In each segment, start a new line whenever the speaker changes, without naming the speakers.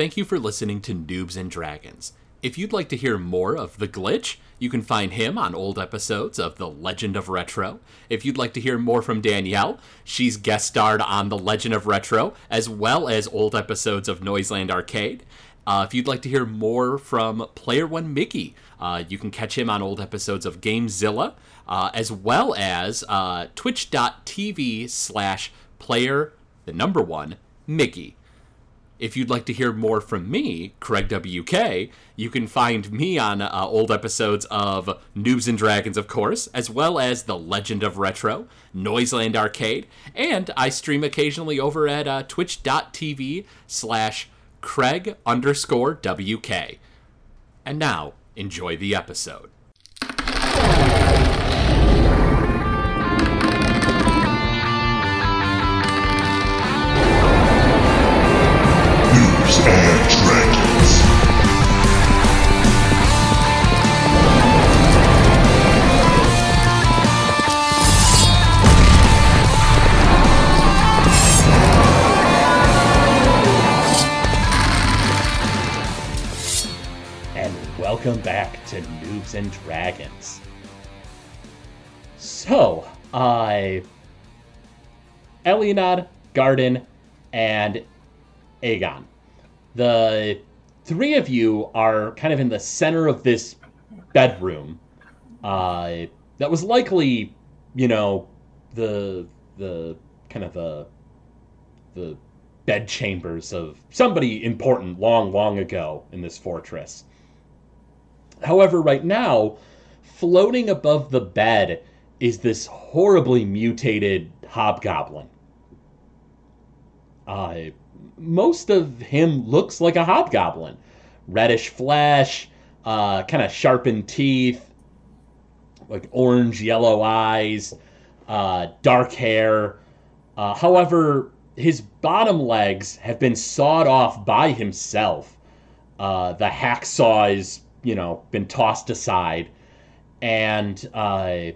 Thank you for listening to Noobs and Dragons. If you'd like to hear more of The Glitch, you can find him on old episodes of The Legend of Retro. If you'd like to hear more from Danielle, she's guest starred on The Legend of Retro, as well as old episodes of Noiseland Arcade. Uh, if you'd like to hear more from Player One Mickey, uh, you can catch him on old episodes of Gamezilla, uh, as well as uh, twitch.tv slash player, the number one, Mickey. If you'd like to hear more from me, Craig WK, you can find me on uh, old episodes of Noobs and Dragons, of course, as well as The Legend of Retro, Noiseland Arcade, and I stream occasionally over at uh, twitch.tv slash Craig underscore WK. And now, enjoy the episode.
Welcome back to Noobs and Dragons. So, I, Elionad, Garden, and Aegon. The three of you are kind of in the center of this bedroom. Uh, that was likely, you know, the the kind of the the bed chambers of somebody important long, long ago in this fortress. However, right now, floating above the bed is this horribly mutated hobgoblin. Uh, most of him looks like a hobgoblin. Reddish flesh, uh, kind of sharpened teeth, like orange yellow eyes, uh, dark hair. Uh, however, his bottom legs have been sawed off by himself. Uh, the hacksaw is, you know, been tossed aside, and uh,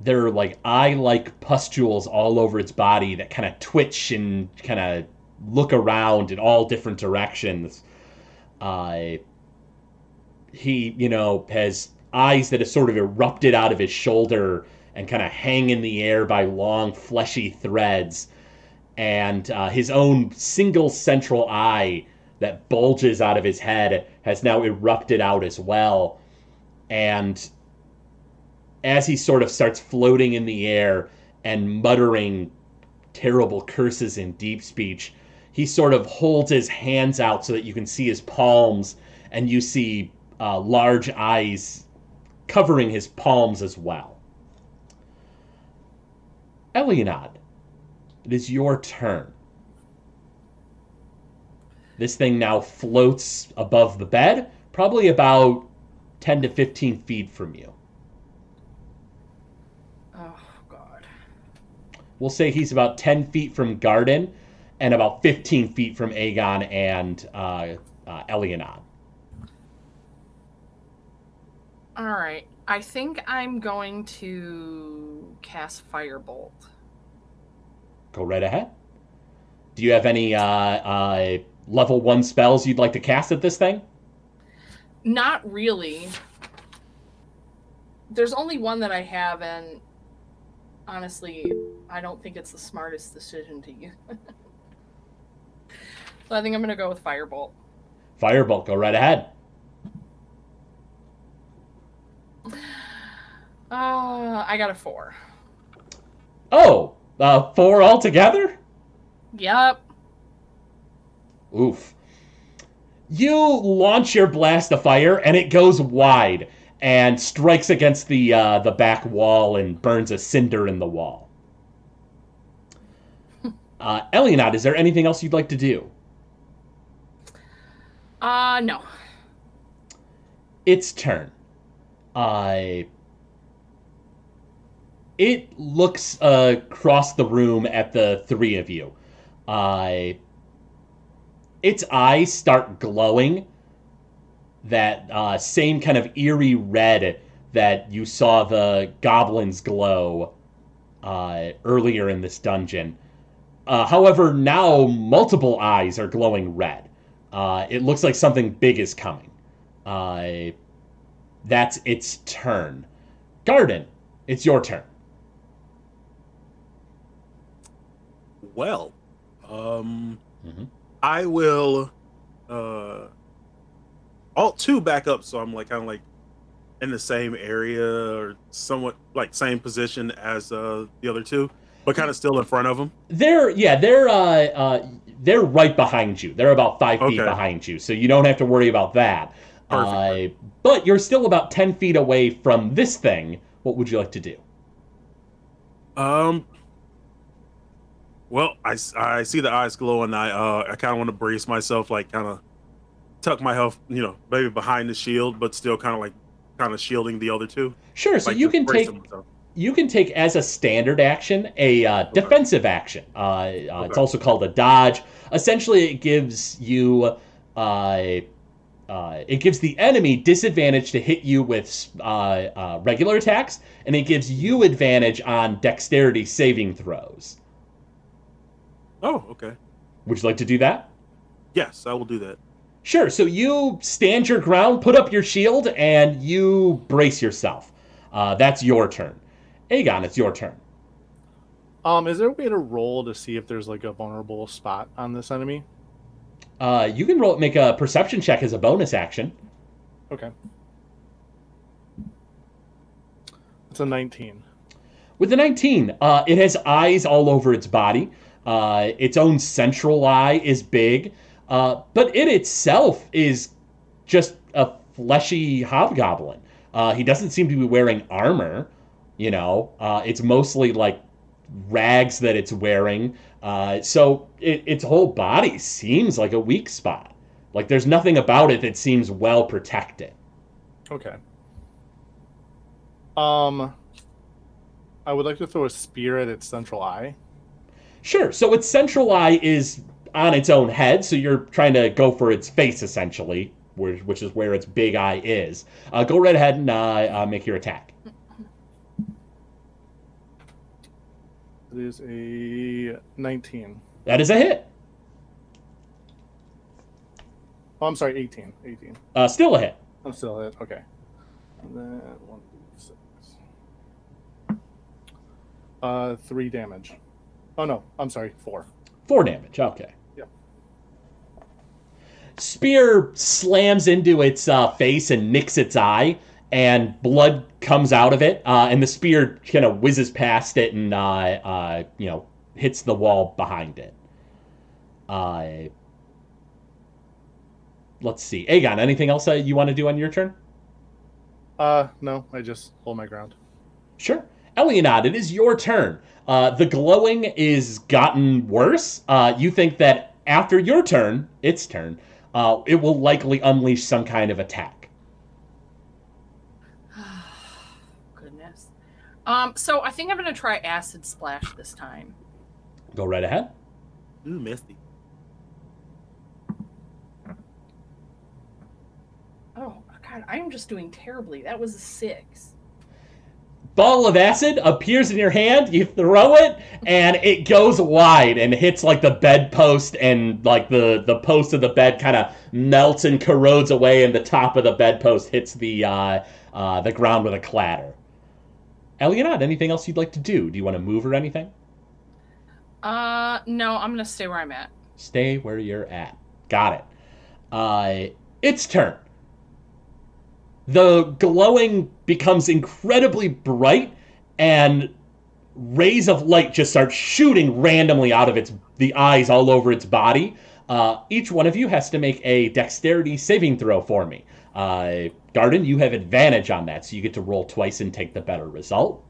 there are like eye-like pustules all over its body that kind of twitch and kind of look around in all different directions. Uh, he, you know, has eyes that have sort of erupted out of his shoulder and kind of hang in the air by long fleshy threads and uh, his own single central eye that bulges out of his head has now erupted out as well. And as he sort of starts floating in the air and muttering terrible curses in deep speech, he sort of holds his hands out so that you can see his palms and you see uh, large eyes covering his palms as well. Elionad, it is your turn. This thing now floats above the bed, probably about 10 to 15 feet from you.
Oh God.
We'll say he's about 10 feet from Garden and about 15 feet from Aegon and uh, uh.
All right. I think I'm going to cast Firebolt.
Go right ahead. Do you have any uh, uh, level one spells you'd like to cast at this thing?
Not really. There's only one that I have, and honestly, I don't think it's the smartest decision to use. so I think I'm going to go with Firebolt.
Firebolt, go right ahead.
Uh, I got a four.
Oh, uh, four altogether?
Yep.
Oof. You launch your blast of fire, and it goes wide and strikes against the uh, the back wall and burns a cinder in the wall. Uh, Elionad, is there anything else you'd like to do?
Uh, no.
its turn. Uh, it looks uh, across the room at the three of you. Uh, its eyes start glowing. That uh, same kind of eerie red that you saw the goblins glow uh, earlier in this dungeon. Uh, however, now multiple eyes are glowing red. Uh, it looks like something big is coming. Uh, that's its turn. Garden, it's your turn.
Well, um,
Mhm.
I will uh alt two back up, so I'm like kind of like in the same area or somewhat like same position as uh the other two, but kind of still in front of them.
They're yeah, they're uh, uh, they're right behind you. They're about five feet behind you, so you don't have to worry about that.
Perfect.
Uh, but you're still about ten feet away from this thing. What would you like to do?
Um. Well, I, I see the eyes glow, and I uh I kind of want to brace myself, like kind of tuck my health, you know, maybe behind the shield, but still kind of like kind of shielding the other two.
Sure. So
like
you can take you can take as a standard action a uh, defensive action. Uh, uh, It's also called a dodge. Essentially, it gives you uh, uh, it gives the enemy disadvantage to hit you with uh, uh, regular attacks, and it gives you advantage on dexterity saving throws.
Oh, okay.
Would you like to do that?
Yes, I will do that.
Sure. So you stand your ground, put up your shield, and you brace yourself. Uh, that's your turn. Aegon, it's your turn.
Um, is there a way to roll to see if there's like a vulnerable spot on this enemy?
Uh, you can roll, make a perception check as a bonus action.
Okay. It's a 19.
With the 19, uh, it has eyes all over its body. Uh, its own central eye is big, uh, but it itself is just a fleshy hobgoblin. Uh, he doesn't seem to be wearing armor. You know, uh, it's mostly like rags that it's wearing. Uh, so it, its whole body seems like a weak spot. Like there's nothing about it that seems well protected.
Okay. Um, I would like to throw a spear at its central eye.
Sure. So its central eye is on its own head, so you're trying to go for its face essentially, where, which is where its big eye is. Uh, go right ahead and uh, uh, make your attack.
It is a 19.
That is a hit.
Oh, I'm sorry, 18. 18.
Uh, still a hit.
I'm still a hit. Okay. And then one, six. Uh, three damage. Oh no, I'm sorry, four.
Four damage. Okay.
Yep.
Spear slams into its uh, face and nicks its eye, and blood comes out of it. Uh, and the spear kind of whizzes past it and uh, uh, you know hits the wall behind it. Uh, let's see, Aegon. Anything else uh, you want to do on your turn?
Uh, no, I just hold my ground.
Sure. Elionad, it is your turn. Uh, the glowing is gotten worse. Uh, you think that after your turn, its turn, uh, it will likely unleash some kind of attack.
Goodness. Um, so I think I'm gonna try acid splash this time.
Go right ahead.
Ooh, misty.
Oh God, I am just doing terribly. That was a six.
Ball of acid appears in your hand. You throw it, and it goes wide and hits like the bedpost, and like the the post of the bed kind of melts and corrodes away, and the top of the bedpost hits the uh, uh, the ground with a clatter. Elionad, anything else you'd like to do? Do you want to move or anything?
Uh, no, I'm gonna stay where I'm at.
Stay where you're at. Got it. Uh, its turn. The glowing becomes incredibly bright, and rays of light just start shooting randomly out of its the eyes all over its body. Uh, each one of you has to make a dexterity saving throw for me. Uh, Garden, you have advantage on that, so you get to roll twice and take the better result.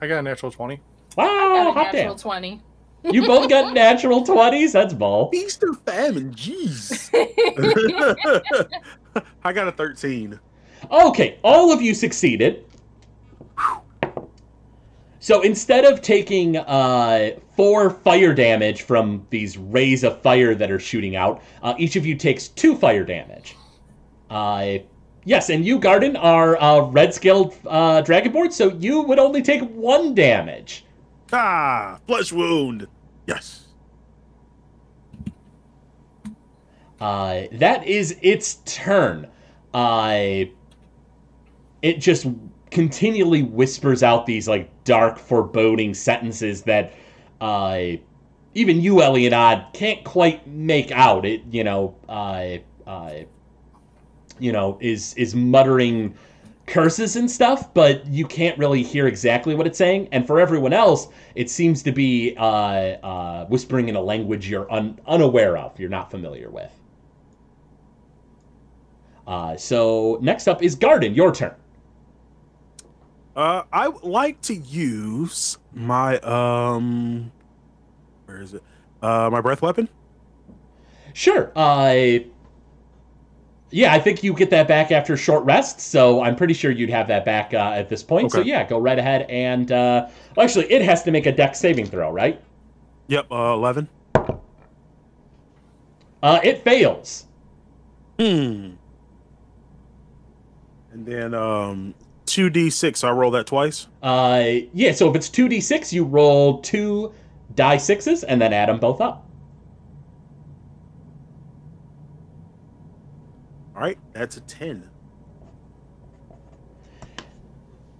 I got a natural 20.
Wow,
Got a
hot
natural
damn!
twenty.
You both got natural twenties. That's ball.
Feast or famine, jeez. I got a 13.
Okay, all of you succeeded. So instead of taking uh, four fire damage from these rays of fire that are shooting out, uh, each of you takes two fire damage. Uh, yes, and you, Garden, are uh, red scaled uh, dragonborn, so you would only take one damage.
Ah, flesh wound. Yes.
Uh, that is its turn. Uh, it just continually whispers out these like dark, foreboding sentences that uh, even you, Elianad, can't quite make out. It, you know, uh, uh, you know, is is muttering curses and stuff, but you can't really hear exactly what it's saying. And for everyone else, it seems to be uh, uh, whispering in a language you're un- unaware of, you're not familiar with. Uh, so next up is Garden. Your turn.
Uh, I would like to use my um, where is it? Uh, my breath weapon.
Sure. Uh, yeah, I think you get that back after a short rest, so I'm pretty sure you'd have that back uh, at this point. So yeah, go right ahead and uh, actually, it has to make a dex saving throw, right?
Yep, uh, eleven.
Uh, it fails.
Hmm. And then um, two d six. I roll that twice.
Uh, yeah, so if it's two d six, you roll two die sixes and then add them both up.
All right, that's a ten.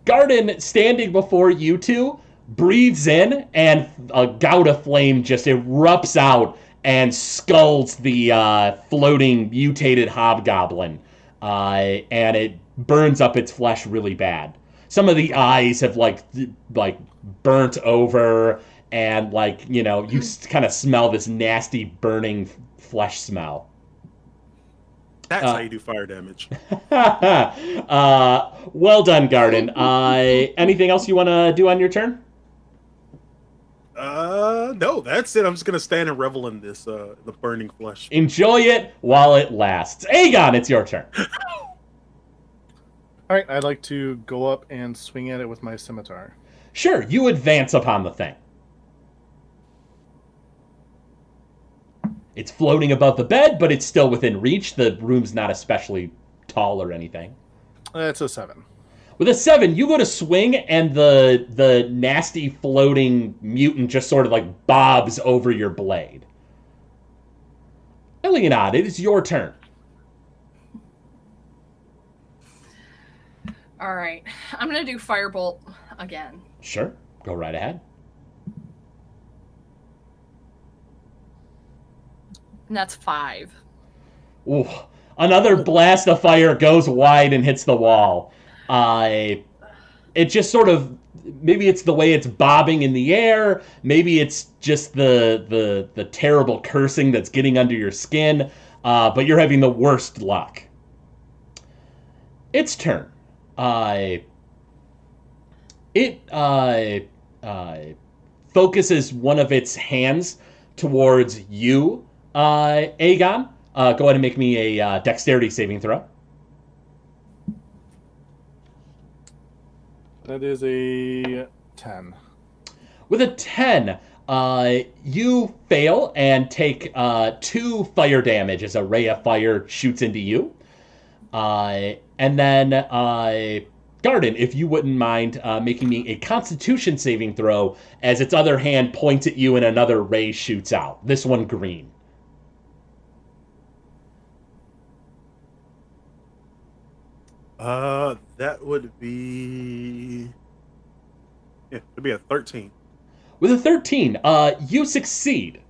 Garden, standing before you two, breathes in, and a gout of flame just erupts out and sculls the uh, floating mutated hobgoblin, uh, and it burns up its flesh really bad. Some of the eyes have like like burnt over, and like you know you kind of smell this nasty burning flesh smell.
That's
Uh,
how you do fire damage.
uh, well done, Garden. Uh, anything else you want to do on your turn?
Uh, no, that's it. I'm just gonna stand and revel in this, uh, the burning flesh.
Enjoy it while it lasts. Aegon, it's your turn.
All right, I'd like to go up and swing at it with my scimitar.
Sure, you advance upon the thing. It's floating above the bed, but it's still within reach. The room's not especially tall or anything.
Uh, That's a seven.
With a seven, you go to swing, and the the nasty floating mutant just sort of like bobs over your blade. Elianad, it is your turn.
All right. I'm going to do Firebolt again.
Sure, go right ahead.
And that's five.
Ooh, another blast of fire goes wide and hits the wall. Uh, it just sort of maybe it's the way it's bobbing in the air. Maybe it's just the the the terrible cursing that's getting under your skin. Uh, but you're having the worst luck. Its turn. Uh, it uh, uh, focuses one of its hands towards you, uh, Aegon. Uh, go ahead and make me a uh, dexterity saving throw.
That is a ten.
With a 10, uh, you fail and take uh, two fire damage as a ray of fire shoots into you. Uh, and then, uh, Garden, if you wouldn't mind uh, making me a constitution saving throw as its other hand points at you and another ray shoots out. This one green.
Uh, that would be yeah, it'd be a thirteen.
With a 13, uh, you succeed.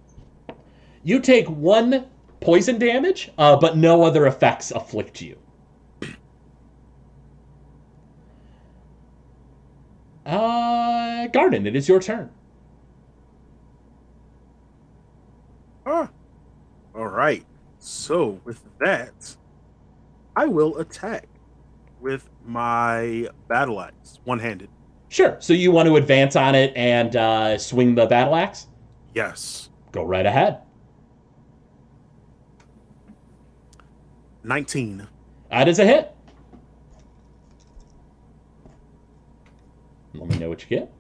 You take one poison damage, uh, but no other effects afflict you. Garden, it is your turn.
Ah, all right. So with that, I will attack with my battle axe, one-handed.
Sure. So you want to advance on it and uh, swing the battle axe?
Yes,
Go right ahead.
nineteen.
That is a hit. Let me know what you get.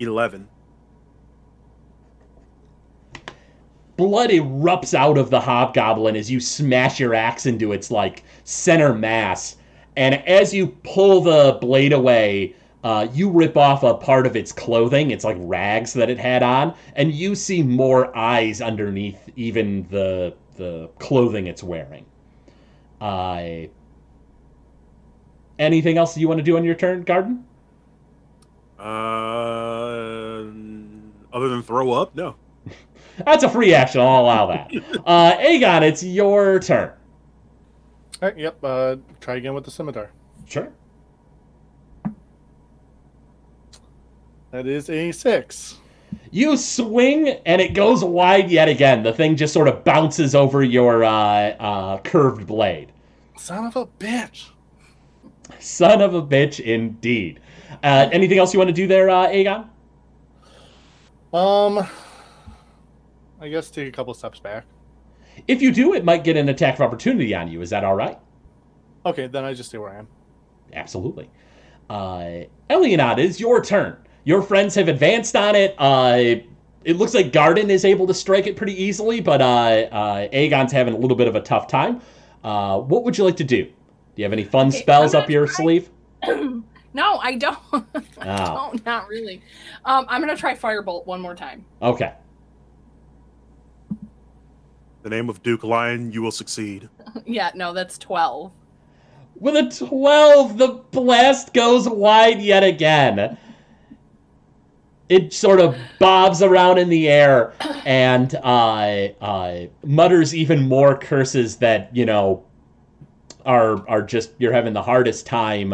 Eleven.
blood erupts out of the hobgoblin as you smash your axe into its like center mass and as you pull the blade away Uh, you rip off a part of its clothing. It's like rags that it had on, and you see more eyes underneath even the the clothing it's wearing. Uh, anything else you want to do on your turn, Garden?
Uh, other than throw up, no.
That's a free action. I'll allow that. Uh, Aegon, it's your turn.
All right, yep. Uh, try again with the scimitar.
Sure.
That is a six.
You swing and it goes wide yet again. The thing just sort of bounces over your uh, uh, curved blade.
Son of a bitch.
Son of a bitch, indeed. Uh, anything else you want to do there, uh, Aegon?
Um, I guess take a couple steps back.
If you do, it might get an attack of opportunity on you. Is that all right?
Okay, then I just stay where I am.
Absolutely. Uh, Elianad, it is your turn. Your friends have advanced on it. Uh, it looks like Garden is able to strike it pretty easily, but uh, uh, Aegon's having a little bit of a tough time. Uh, what would you like to do? Do you have any fun
Okay,
spells up your
try-
sleeve?
No, I don't. I
Oh.
don't. Not really. Um, I'm gonna try firebolt one more time.
Okay.
The name of Duke Lion, you will succeed.
yeah, no, that's twelve.
With a 12, the blast goes wide yet again. It sort of bobs around in the air and uh, uh, mutters even more curses that, you know, are are just you're having the hardest time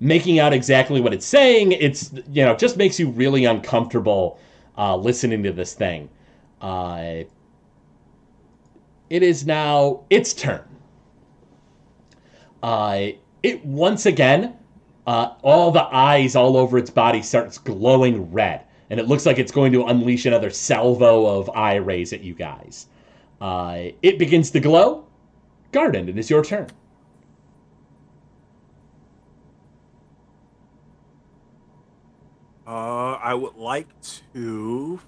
making out exactly what it's saying. It's you know, just makes you really uncomfortable uh, listening to this thing. Uh, it is now its turn. Uh, it once again, uh, all the eyes all over its body starts glowing red, and it looks like it's going to unleash another salvo of eye rays at you guys. Uh, it begins to glow. Garden, it is your turn.
Uh, I would like to.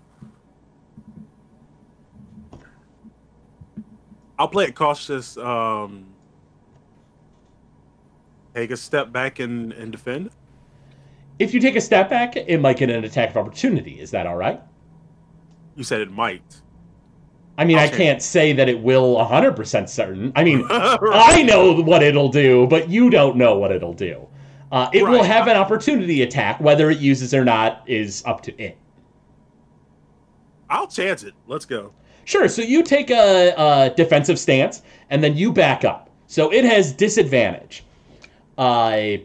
I'll play it cautious. Um, take a step back and, and defend.
If you take a step back, it might get an attack of opportunity. Is that all right?
You said it might.
I mean, I
Okay.
can't say that it will 100% certain. I mean,
Right.
I know what it'll do, but you don't know what it'll do. Uh, it will have an opportunity attack. Whether it uses or not is up to it.
I'll chance it. Let's go.
Sure. So you take a, a defensive stance, and then you back up. So it has disadvantage. Uh,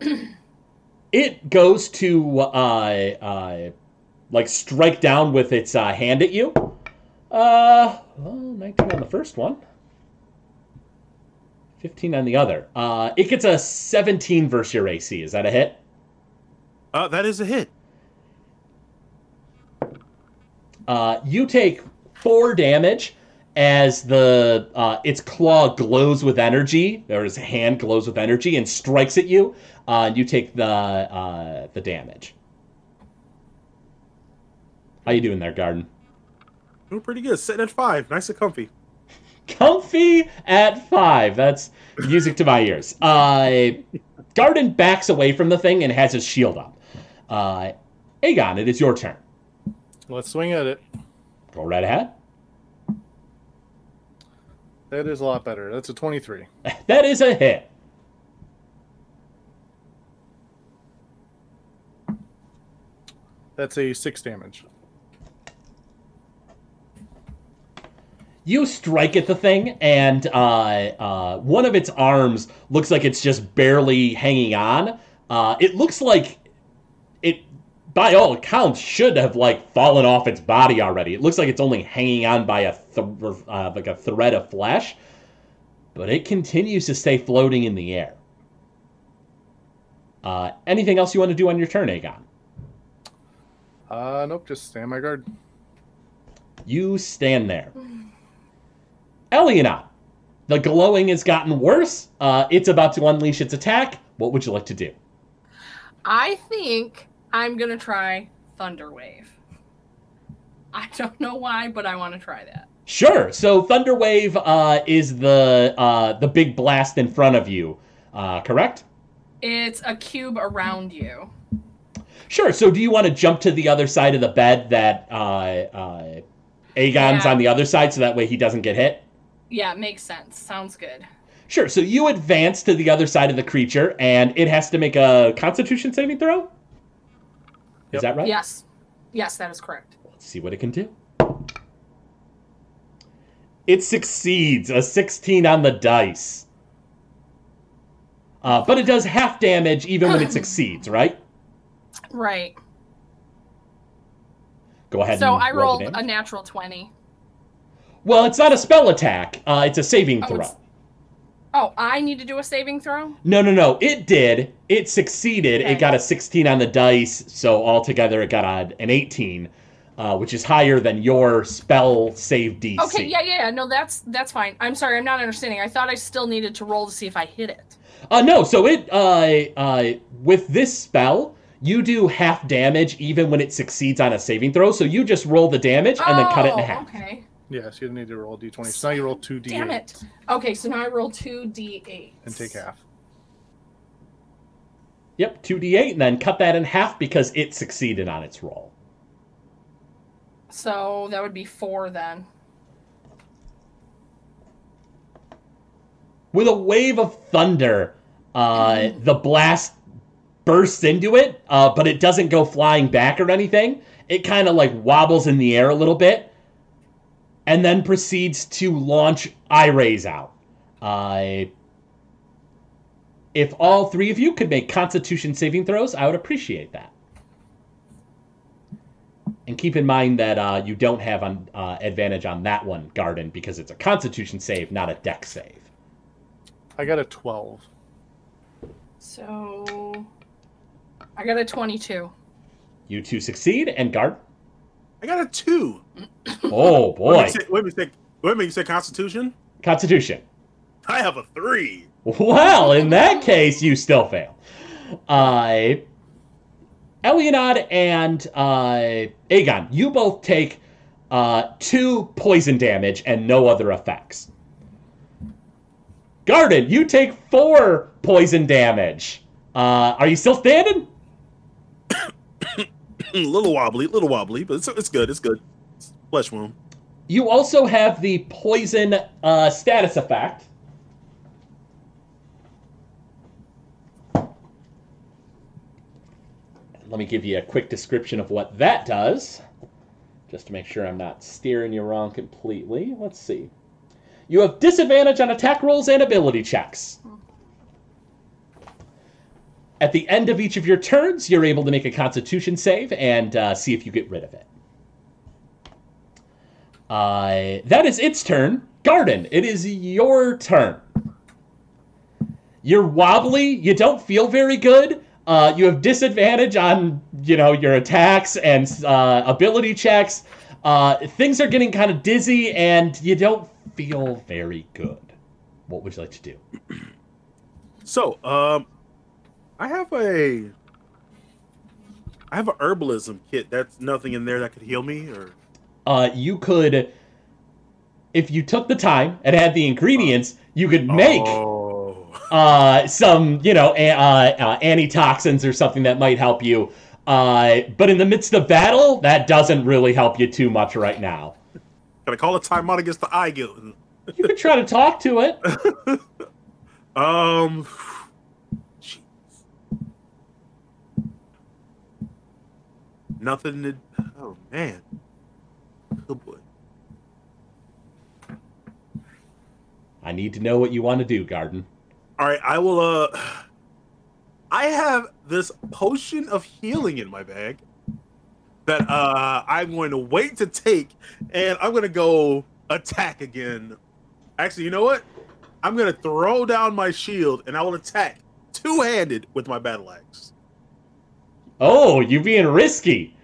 it goes to uh, uh, like strike down with its uh, hand at you. Uh, well, 19 on the first one. 15 on the other. Uh, it gets a 17 versus your AC. Is that a hit?
Uh, that is a hit.
Uh, you take four damage as the uh, its claw glows with energy, or its hand glows with energy, and strikes at you. Uh, and you take the uh, the damage. How you doing there, Garden?
Doing pretty good. Sitting at five. Nice and comfy.
Comfy at five. That's music to my ears. Uh, Garden backs away from the thing and has his shield up. Uh, Aegon, it is your turn.
Let's swing at it.
Go right ahead.
That is a lot better. That's a 23.
That is a hit.
That's a 6 damage.
You strike at the thing, and uh, uh, one of its arms looks like it's just barely hanging on. Uh, it looks like it, by all accounts, should have like fallen off its body already. It looks like it's only hanging on by a th- uh, like a thread of flesh, but it continues to stay floating in the air. Uh, anything else you want to do on your turn, Aegon?
Uh, nope, just stand my guard.
You stand there. Eliana, the glowing has gotten worse. Uh, it's about to unleash its attack. What would you like to do?
I think I'm gonna try Thunder Wave. I don't know why, but I want to try that.
Sure. So Thunderwave uh, is the uh, the big blast in front of you, uh, correct?
It's a cube around you.
Sure. So, do you want to jump to the other side of the bed that uh, uh, Aegon's
Yeah.
on the other side, so that way he doesn't get hit?
Yeah, makes sense. Sounds good.
Sure. So you advance to the other side of the creature, and it has to make a Constitution saving throw. Is that right?
Yes. Yes, that is correct.
Let's see what it can do. It succeeds a 16 on the dice. Uh, but it does half damage even when it succeeds, right?
Right.
Go ahead
So
and
I
roll
rolled
damage.
a natural 20.
Well, it's not a spell attack. Uh, it's a saving
Oh,
throw.
Oh, I need to do a saving throw?
No, no, no. It did. It succeeded. It got a 16 on the dice, so altogether it got a, an 18, uh, which is higher than your spell save DC.
Okay, yeah, yeah, yeah. No, that's that's fine. I'm sorry, I'm not understanding. I thought I still needed to roll to see if I hit it.
Uh, no, so it uh, uh, with this spell, you do half damage even when it succeeds on a saving throw. So you just roll the damage and then cut it in
Oh,
half.
Okay.
Yes, you need to roll d20. So now you roll two d8
Damn it. Okay, so now I roll two d8.
and take half.
Yep, two d8, and then cut that in half because it succeeded on its roll.
So that would be four then.
With a wave of thunder, uh, the blast bursts into it, uh, but it doesn't go flying back or anything. It kind of like wobbles in the air a little bit, and then proceeds to launch eye rays out. Uh, if all three of you could make Constitution saving throws, I would appreciate that. And keep in mind that uh, you don't have an uh, advantage on that one, Garden, because it's a Constitution save, not a Dex save.
I got a 12.
So I got a 22.
You two succeed, and guard.
I got a two.
Oh
Wait, a
boy,
minute, wait a minute, wait a minute, you said Constitution?
Constitution.
I have a three.
Well, in that case, you still fail. Uh, Elionod and uh, Aegon, you both take uh, two poison damage and no other effects. Garden, you take four poison damage. Uh, are you still standing?
A little wobbly, little wobbly, but it's, it's good. It's good. It's flesh wound.
You also have the poison uh, status effect. Let me give you a quick description of what that does, just to make sure I'm not steering you wrong completely. Let's see. You have disadvantage on attack rolls and ability checks. At the end of each of your turns, you're able to make a constitution save and uh, see if you get rid of it. Uh, that is its turn. Garden, it is your turn. You're wobbly. You don't feel very good. Uh, you have disadvantage on, you know, your attacks and uh, ability checks. Uh, things are getting kind of dizzy, and you don't feel very good. What would you like to do?
So, um, I have a, I have a herbalism kit. That's nothing in there that could heal me, or
Uh, you could, if you took the time and had the ingredients, you could make
Oh,
uh, some, you know, a- uh, uh, antitoxins or something that might help you. Uh, but in the midst of battle, that doesn't really help you too much right now.
can I call a timeout against the eye guilt?
You could try to talk to it.
Um, nothing. To, oh man, oh boy.
I need to know what you want to do, Garden.
All right, I will. Uh, I have this potion of healing in my bag that uh I'm going to wait to take, and I'm gonna go attack again. Actually, you know what? I'm gonna throw down my shield, and I will attack two-handed with my battle axe.
Oh, you being risky.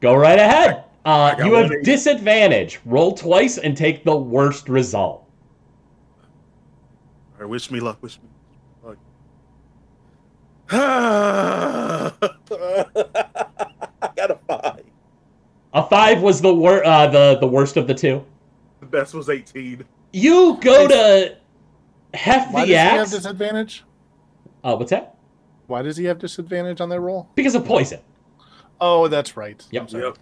Go right ahead. Uh, you have
one eight.
disadvantage. Roll twice and take the worst result.
All right, wish me luck. Wish me luck. I got a five.
A five was the wor- uh, the the worst of the two.
The best was 18.
You go to heft
Why does
the
he have disadvantage?
Uh, what's that?
Why does he have disadvantage on that roll?
because of poison.
Oh, that's right.
Yep.
Yep.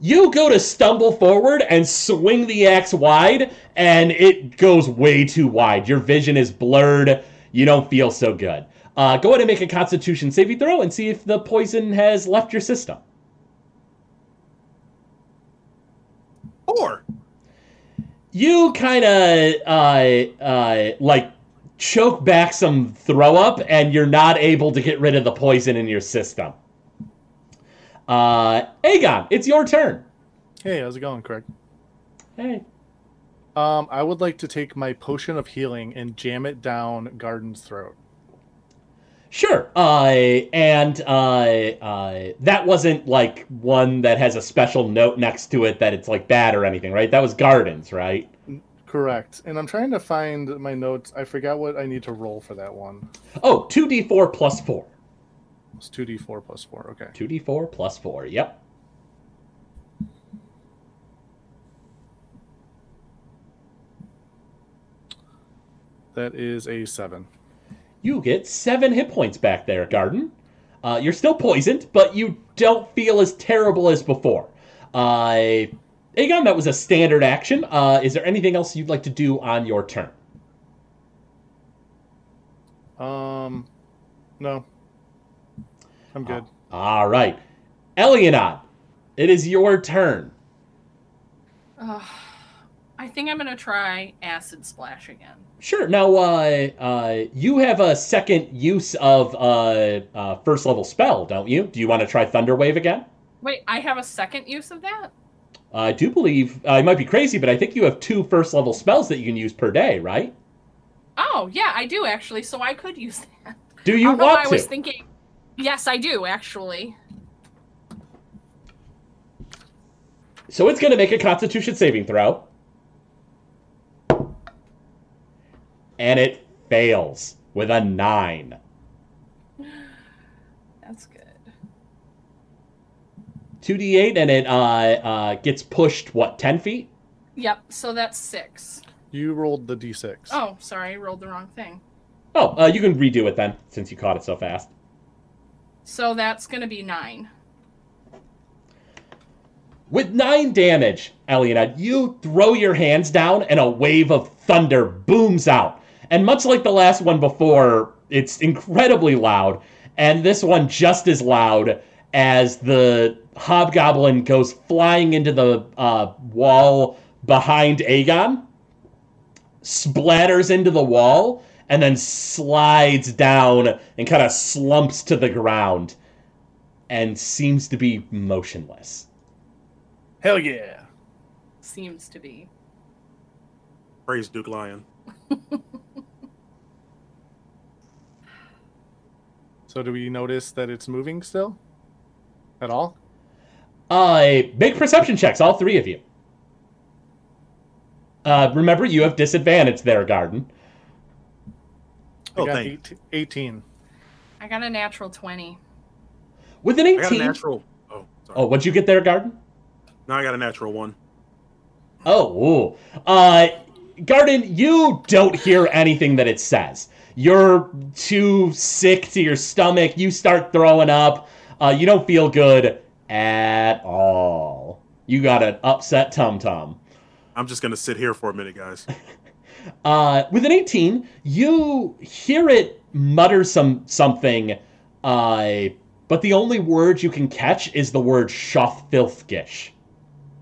You go to stumble forward and swing the axe wide, and it goes way too wide. Your vision is blurred. You don't feel so good. Uh, go ahead and make a Constitution saving throw and see if the poison has left your system.
Or
You kind of uh, uh, like choke back some throw up, and you're not able to get rid of the poison in your system. Uh, Aegon, it's your turn.
Hey, how's it going, Craig?
Hey.
Um, I would like to take my potion of healing and jam it down Garden's throat.
Sure. Uh, and uh, uh, that wasn't like one that has a special note next to it that it's like bad or anything, right? That was Gardens, right?
Correct. And I'm trying to find my notes. I forgot what I need to roll for that one.
Oh, 2d4 plus 4.
It's 2d4 plus 4. Okay.
2d4 plus 4, yep.
That is a 7.
You get 7 hit points back there, Garden. Uh, you're still poisoned, but you don't feel as terrible as before. Uh, Aegon, that was a standard action. Uh, is there anything else you'd like to do on your turn?
Um, no. I'm good.
All right. Eleanor, it is your turn.
Ugh. I think I'm gonna try acid splash again.
Sure. Now, uh, uh, you have a second use of uh, uh, first level spell, don't you? Do you want to try Thunder Wave again?
Wait, I have a second use of that?
I do believe uh, I might be crazy, but I think you have two first level spells that you can use per day, right?
Oh, yeah, I do actually, so I could use that.
Do you
I don't know why I was thinking. Yes, I do actually.
So it's going to make a Constitution saving throw, and it fails with a nine.
That's good.
2d8, and it uh, uh, gets pushed what 10 feet?
Yep, so that's six.
You rolled the d6.
Oh, sorry, I rolled the wrong thing.
Oh, uh, you can redo it then, since you caught it so fast.
So that's gonna be nine.
With nine damage, Eliana, you throw your hands down and a wave of thunder booms out. And much like the last one before, it's incredibly loud. And this one just as loud as the hobgoblin goes flying into the uh, wall behind Aegon, splatters into the wall, and then slides down and kind of slumps to the ground and seems to be motionless.
Hell yeah.
Seems to be.
praise Duke Lion.
So do we notice that it's moving still? At all?
Uh, make perception checks, all three of you. Uh, remember, you have disadvantage there, Garden.
I
Oh,
got
thank
eight- 18.
I got a natural twenty.
With an
I got a
18.
natural. Oh, sorry.
Oh, what'd you get there, Garden?
Now I got a natural one.
Oh, ooh. Uh, Garden, you don't hear anything that it says. You're too sick to your stomach. You start throwing up. Uh, you don't feel good at all. You got an upset tum tum.
I'm just gonna sit here for a minute, guys.
Uh, with an 18, you hear it mutter some something, uh, but the only word you can catch is the word Shothfilthgish.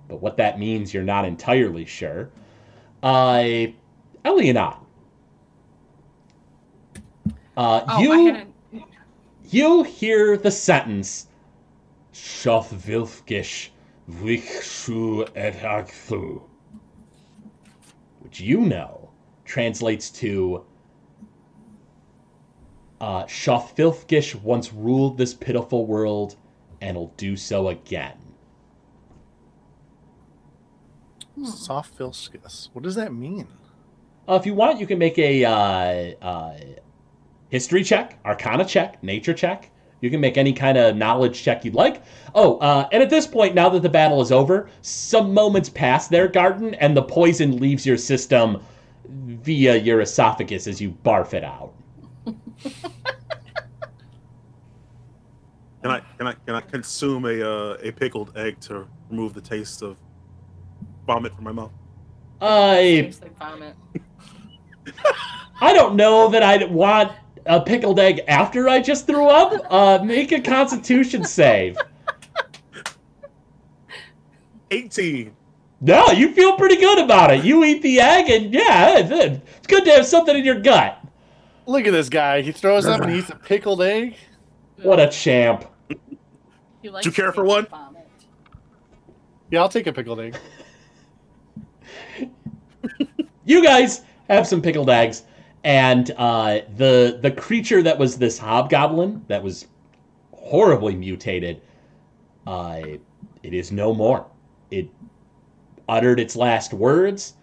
But what that means, you're not entirely sure. Uh, Elianot. Uh,
Oh,
you
I had a.
you hear the sentence Shothvilfgish Vikshu et Agthu, which you know translates to uh, Shothvilfgish once ruled this pitiful world and will do so again.
Soft Filskus. What does that mean?
Uh, if you want, you can make a uh, uh, history check, arcana check, nature check. You can make any kind of knowledge check you'd like. Oh, uh, and at this point, now that the battle is over, some moments pass there, Garden, and the poison leaves your system via your esophagus as you barf it out.
Can I can I can I consume a uh, a pickled egg to remove the taste of vomit from my mouth?
I
Tastes like vomit.
I don't know that I'd want a pickled egg after I just threw up. Uh, make a Constitution save.
18.
No, you feel pretty good about it. You eat the egg, and yeah, it's, it's good to have something in your gut.
Look at this guy. He throws up and eats a pickled egg.
What a champ.
Do
you care for one?
Vomit.
Yeah, I'll take a pickled egg.
You guys have some pickled eggs, and uh, the the creature that was this hobgoblin that was horribly mutated, uh, it is no more. It uttered its last words,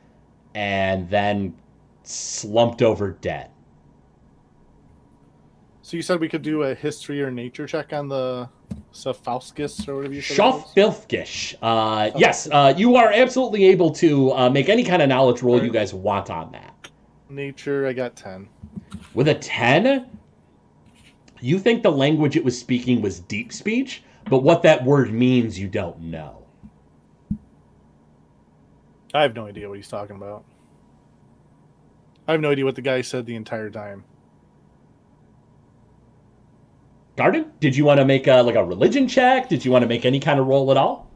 and then slumped over dead.
So you said we could do a history or nature check on the Saphauskus or whatever you said. it.
Uh, yes, uh, you are absolutely able to uh, make any kind of knowledge roll you guys want on that.
Nature, I got 10.
With a 10, you think the language it was speaking was deep speech, but what that word means you don't know.
I have no idea what he's talking about. I have no idea what the guy said the entire time.
Garden, did you want to make a, like a religion check? Did you want to make any kind of roll at all?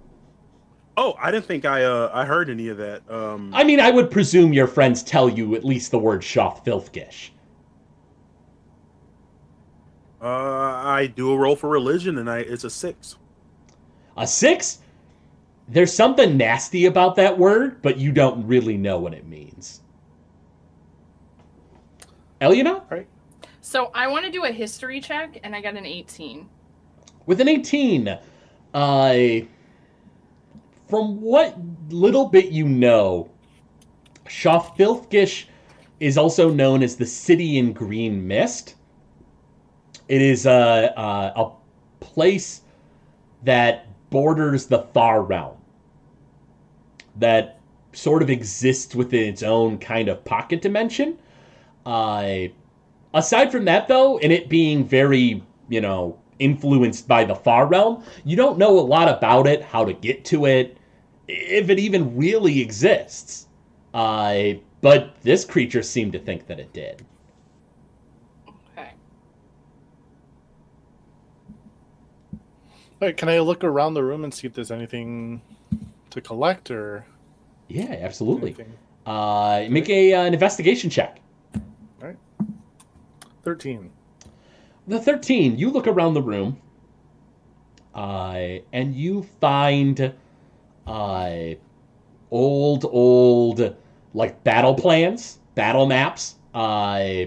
Oh, I didn't think I uh I heard any of that. Um
I mean, I would presume your friends tell you at least the word Shofilfgish.
uh I do a roll for religion and I it's a 6.
A six? There's something nasty about that word, but you don't really know what it means. Eliana? Right.
So I want to do a history check, and I got an 18.
With an 18, uh, from what little bit you know, Shofilfgish is also known as the City in Green Mist. It is a, a, a place that borders the Far Realm, that sort of exists within its own kind of pocket dimension. Uh, aside from that, though, and it being very, you know, influenced by the Far Realm, you don't know a lot about it, how to get to it, if it even really exists. Uh, but this creature seemed to think that it did.
Okay.
All right, can I look around the room and see if there's anything to collect or
Yeah, absolutely.
anything?
Uh, make a, uh, an investigation check.
13.
The 13, you look around the room uh, and you find uh, old, old, like battle plans, battle maps. Uh,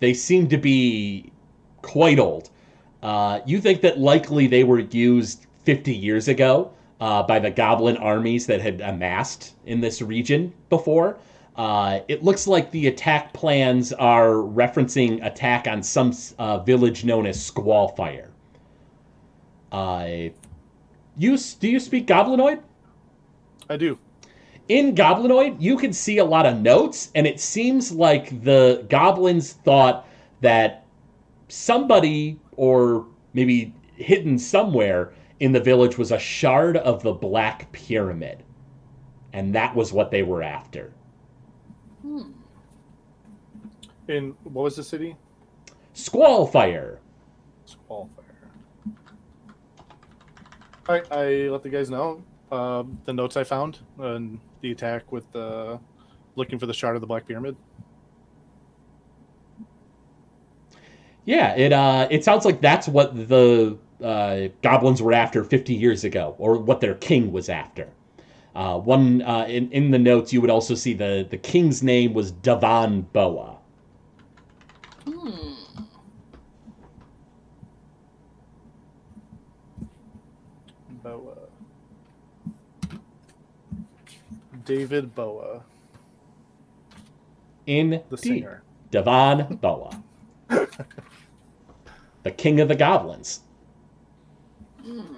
they seem to be quite old. Uh, you think that likely they were used 50 years ago uh, by the goblin armies that had amassed in this region before. Uh, it looks like the attack plans are referencing attack on some uh, village known as Squallfire. Uh, you do you speak Goblinoid?
I do.
In Goblinoid, you can see a lot of notes, and it seems like the goblins thought that somebody, or maybe hidden somewhere in the village, was a shard of the Black Pyramid. And that was what they were after.
Hmm.
In what was the city?
Squallfire.
Squallfire. All right, I let the guys know uh, the notes I found and the attack with the looking for the shard of the Black Pyramid.
Yeah, it uh, it sounds like that's what the uh, goblins were after 50 years ago, or what their king was after. Uh, one uh, in in the notes, you would also see the the king's name was Davan Boa.
Hmm.
Boa. David Bowie,
In
the singer.
Davan Boa, the king of the goblins.
Hmm.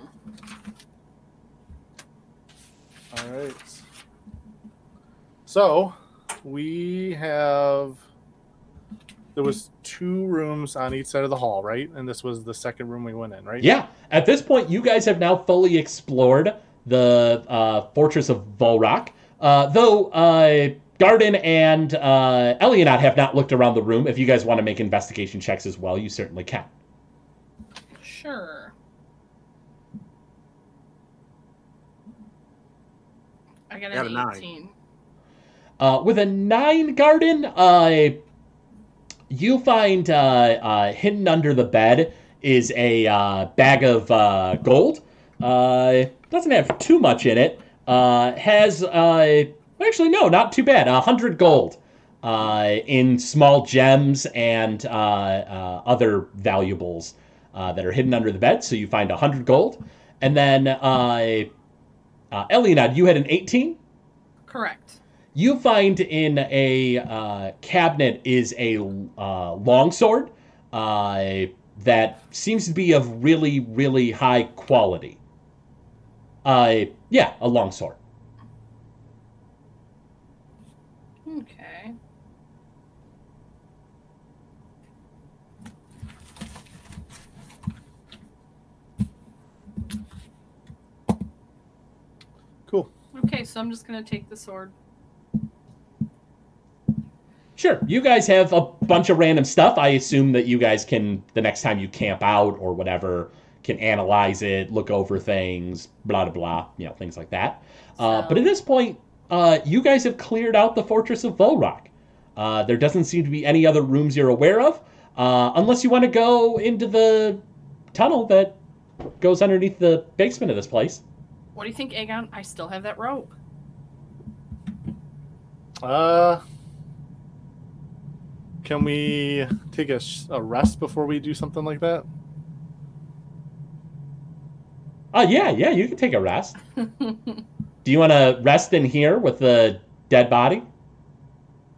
All right. So we have. There was two rooms on each side of the hall, right? And this was the second room we went in, right?
Yeah, At this point, you guys have now fully explored the uh, fortress of Volrock. Uh, though uh, Garden and uh, Elianad have not looked around the room. If you guys want to make investigation checks as well, you certainly can.
Sure. I got
Got
an
a nine.
Uh, with a nine garden, uh, you find uh, uh, hidden under the bed is a uh, bag of uh, gold. Uh, doesn't have too much in it. Uh, has uh, actually no, not too bad. A hundred gold uh, in small gems and uh, uh, other valuables uh, that are hidden under the bed. So you find a hundred gold, and then uh, Elianad, you had an eighteen
Correct.
you find in a uh, cabinet is a uh, longsword uh, that seems to be of really, really high quality. Uh, yeah, a longsword.
Okay.
Cool.
Okay, so I'm just gonna take the sword.
Sure, you guys have a bunch of random stuff. I assume that you guys can, the next time you camp out or whatever, can analyze it, look over things, blah, blah, blah, you know, things like that. Uh, but at this point, uh, you guys have cleared out the Fortress of Volrock. Uh, there doesn't seem to be any other rooms you're aware of, uh, unless you want to go into the tunnel that goes underneath the basement of this place.
What do you think, Aegon? I still have that rope.
Uh, can we take a, a rest before we do something like that?
Oh, yeah, yeah, you can take a rest. Do you want to rest in here with the dead body?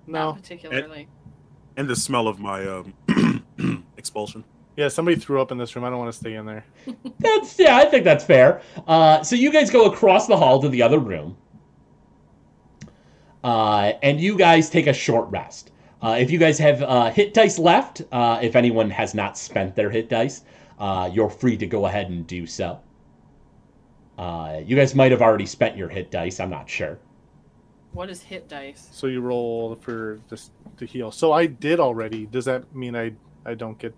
Not
No.
particularly.
And the smell of my um, expulsion.
Yeah, somebody threw up in this room. I don't want to stay in there.
That's yeah, I think that's fair. Uh, so you guys go across the hall to the other room, uh, and you guys take a short rest. Uh, if you guys have uh, hit dice left, uh, if anyone has not spent their hit dice, uh, you're free to go ahead and do so. Uh, you guys might have already spent your hit dice. I'm not sure.
What is hit dice?
So you roll for just to heal. So I did already. Does that mean I I don't get?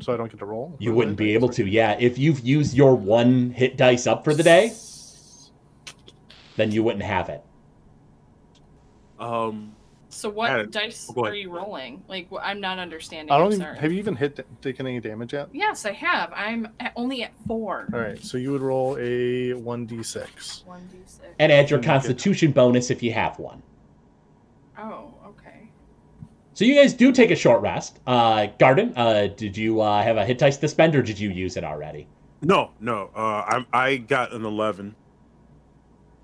So I don't get to roll?
You wouldn't be able to. Yeah, if you've used your one hit dice up for the day, then you wouldn't have it.
Um,
So what
Add it.
dice
Oh,
are you rolling? Like I'm not understanding.
I don't even. Have you even hit taken any damage yet?
Yes, I have. I'm at, only at four.
All right. So you would roll a one d six.
One d six.
And add your
Okay.
Constitution bonus if you have one.
Oh, okay.
So you guys do take a short rest. Uh, Garden, uh, did you uh, have a hit dice to spend, or did you use it already?
no, no. Uh, I I got an eleven.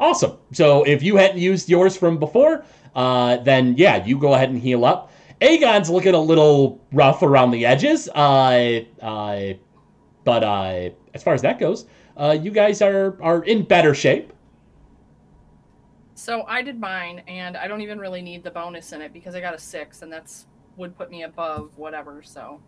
Awesome. So if you hadn't used yours from before, uh, then yeah, you go ahead and heal up. Aegon's looking a little rough around the edges, uh, uh, but uh, as far as that goes, uh, you guys are are in better shape.
So I did mine, and I don't even really need the bonus in it because I got a six, and that's would put me above whatever. So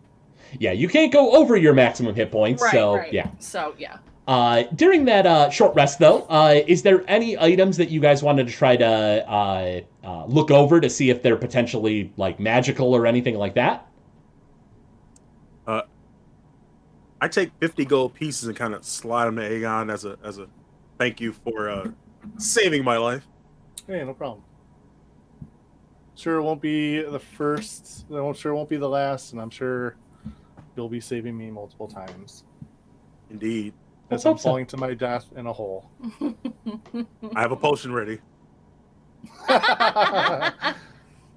Yeah, you can't go over your maximum hit points.
right,
so
right.
yeah.
So yeah.
Uh, during that uh, short rest, though, uh, is there any items that you guys wanted to try to uh, uh, look over to see if they're potentially like magical or anything like that?
I take fifty gold pieces and kind of slide them to Aegon as a as a thank you for uh, saving my life.
Hey, no problem. Sure, it won't be the first. I'm sure it won't be the last, and I'm sure you'll be saving me multiple times.
Indeed,
Let's
As I'm
hope so.
falling to my death in a hole.
I have a potion ready.
All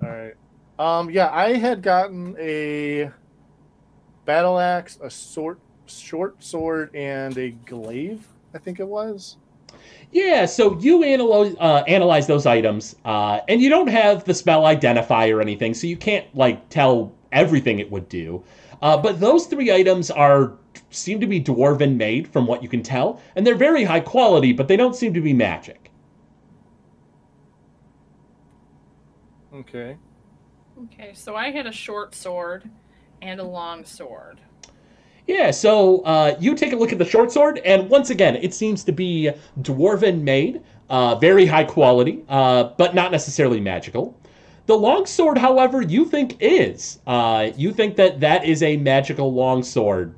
right. Um. Yeah, I had gotten a battle axe, a short short sword, and a glaive. I think it was.
Yeah, so you analyze uh, analyze those items, uh, and you don't have the spell identify or anything, so you can't like tell everything it would do. Uh, but those three items are seem to be dwarven made, from what you can tell, and they're very high quality, but they don't seem to be magic.
Okay.
okay, so I had a short sword and a long sword.
Yeah, so uh, you take a look at the short sword, and once again, it seems to be dwarven made, uh, very high quality, uh, but not necessarily magical. The long sword, however, you think is. Uh, you think that that is a magical long sword.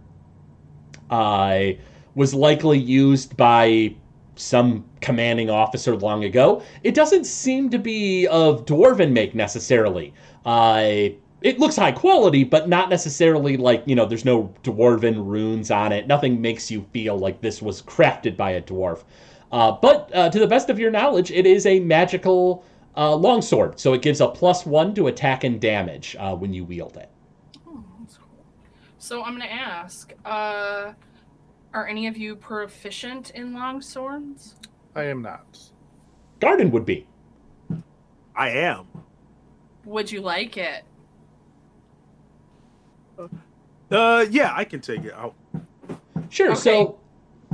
Uh, was likely used by some commanding officer long ago. It doesn't seem to be of dwarven make necessarily. Uh, it looks high quality, but not necessarily like, you know, there's no dwarven runes on it. Nothing makes you feel like this was crafted by a dwarf. Uh, but uh, to the best of your knowledge, it is a magical uh, longsword, so it gives a plus one to attack and damage uh, when you wield it.
Oh, cool. So I'm gonna ask, uh, are any of you proficient in longswords?
I am not.
Garden would be.
I am.
Would you like it?
Uh, yeah, I can take it out.
Sure.
Okay.
So,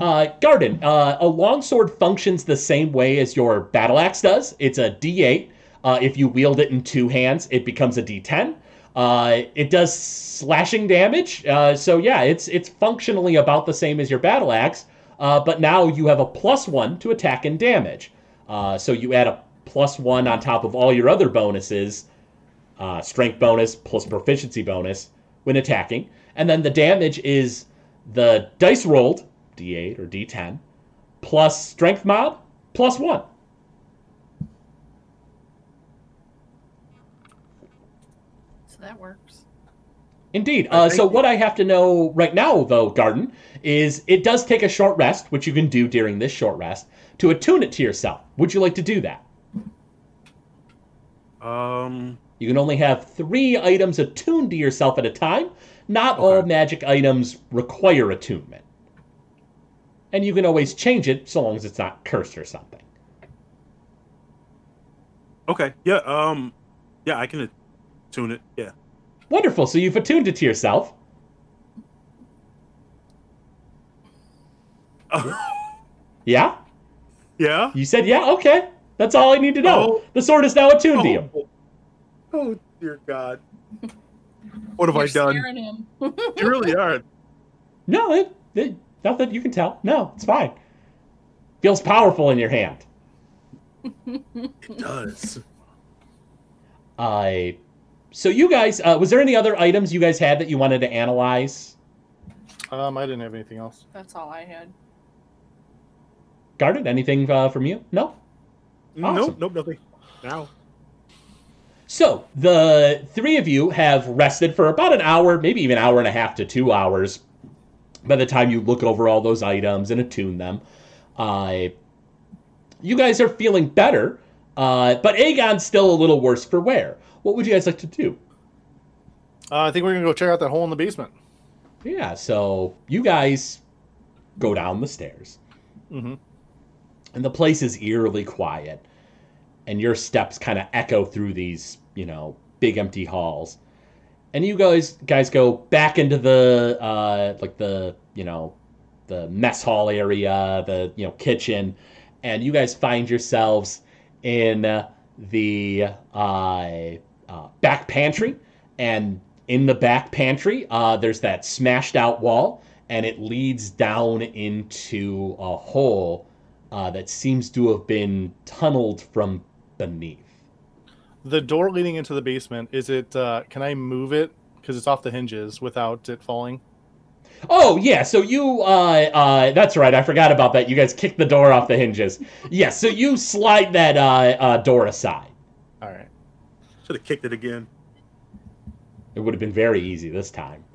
uh, Garden, uh, a longsword functions the same way as your battle axe does. It's a D8. Uh, if you wield it in two hands, it becomes a D10. Uh, it does slashing damage. Uh, so yeah, it's it's functionally about the same as your battle axe. Uh, but now you have a plus one to attack and damage. Uh, so you add a plus one on top of all your other bonuses, uh, strength bonus plus proficiency bonus when attacking, and then the damage is the dice rolled d8 or d10 plus strength mod plus one.
So that works.
Indeed. Uh, so what I have to know right now, though, Garden, is it does take a short rest, which you can do during this short rest, to attune it to yourself. Would you like to do that?
Um,
You can only have three items attuned to yourself at a time. Not all magic items require attunement. And you can always change it so long as it's not cursed or something.
okay, yeah, um, yeah, I can tune it. Yeah.
Wonderful. So you've attuned it to yourself. Yeah?
yeah.
You said yeah? Okay. That's all I need to know.
Oh.
The sword is now attuned to you.
Oh, dear God. What have
You're
I done?
him.
You really are.
No, it, it, not that you can tell. No, it's fine. Feels powerful in your hand.
It does.
Uh, so you guys, uh, was there any other items you guys had that you wanted to analyze?
Um, I didn't have anything else.
That's all I had.
Garden? Anything uh, from you? No? Awesome.
Nope, nope, nothing. Now.
So the three of you have rested for about an hour, maybe even an hour and a half to two hours. By the time you look over all those items and attune them, uh, you guys are feeling better. Uh, but Aegon's still a little worse for wear. What would you guys like to do?
Uh, I think we're gonna go check out that hole in the basement.
Yeah, so you guys go down the stairs,
Mm-hmm.
and the place is eerily quiet, and your steps kind of echo through these, you know, big empty halls, and you guys guys go back into the uh, like the you know the mess hall area, the you know kitchen, and you guys find yourselves in uh, the uh, uh, back pantry, and in the back pantry, uh, there's that smashed out wall, and it leads down into a hole uh, that seems to have been tunneled from beneath.
The door leading into the basement is it? Uh, can I move it because it's off the hinges without it falling?
Oh yeah, so you uh uh that's right, I forgot about that. You guys kicked the door off the hinges. Yes, so you slide that uh, uh door aside.
All right.
Should have kicked it again.
It would have been very easy this time.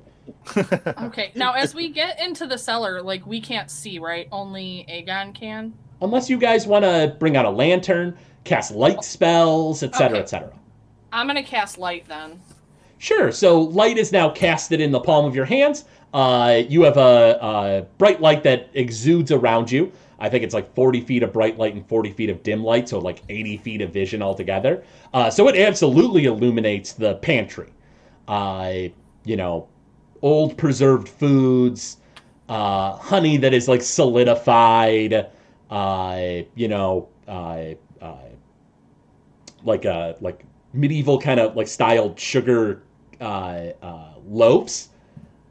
Okay, now as we get into the cellar, like we can't see, right? Only Aegon can.
Unless you guys want to bring out a lantern, cast light spells, etc.,
Okay.
etc.
I'm gonna cast light then.
Sure. So light is now casted in the palm of your hands. Uh, you have a, a bright light that exudes around you. I think it's like 40 feet of bright light and 40 feet of dim light, so like 80 feet of vision altogether. Uh, so it absolutely illuminates the pantry. Uh, you know, old preserved foods, uh, honey that is like solidified. Uh, you know, uh, like a like medieval kind of like styled sugar uh, uh, loaves,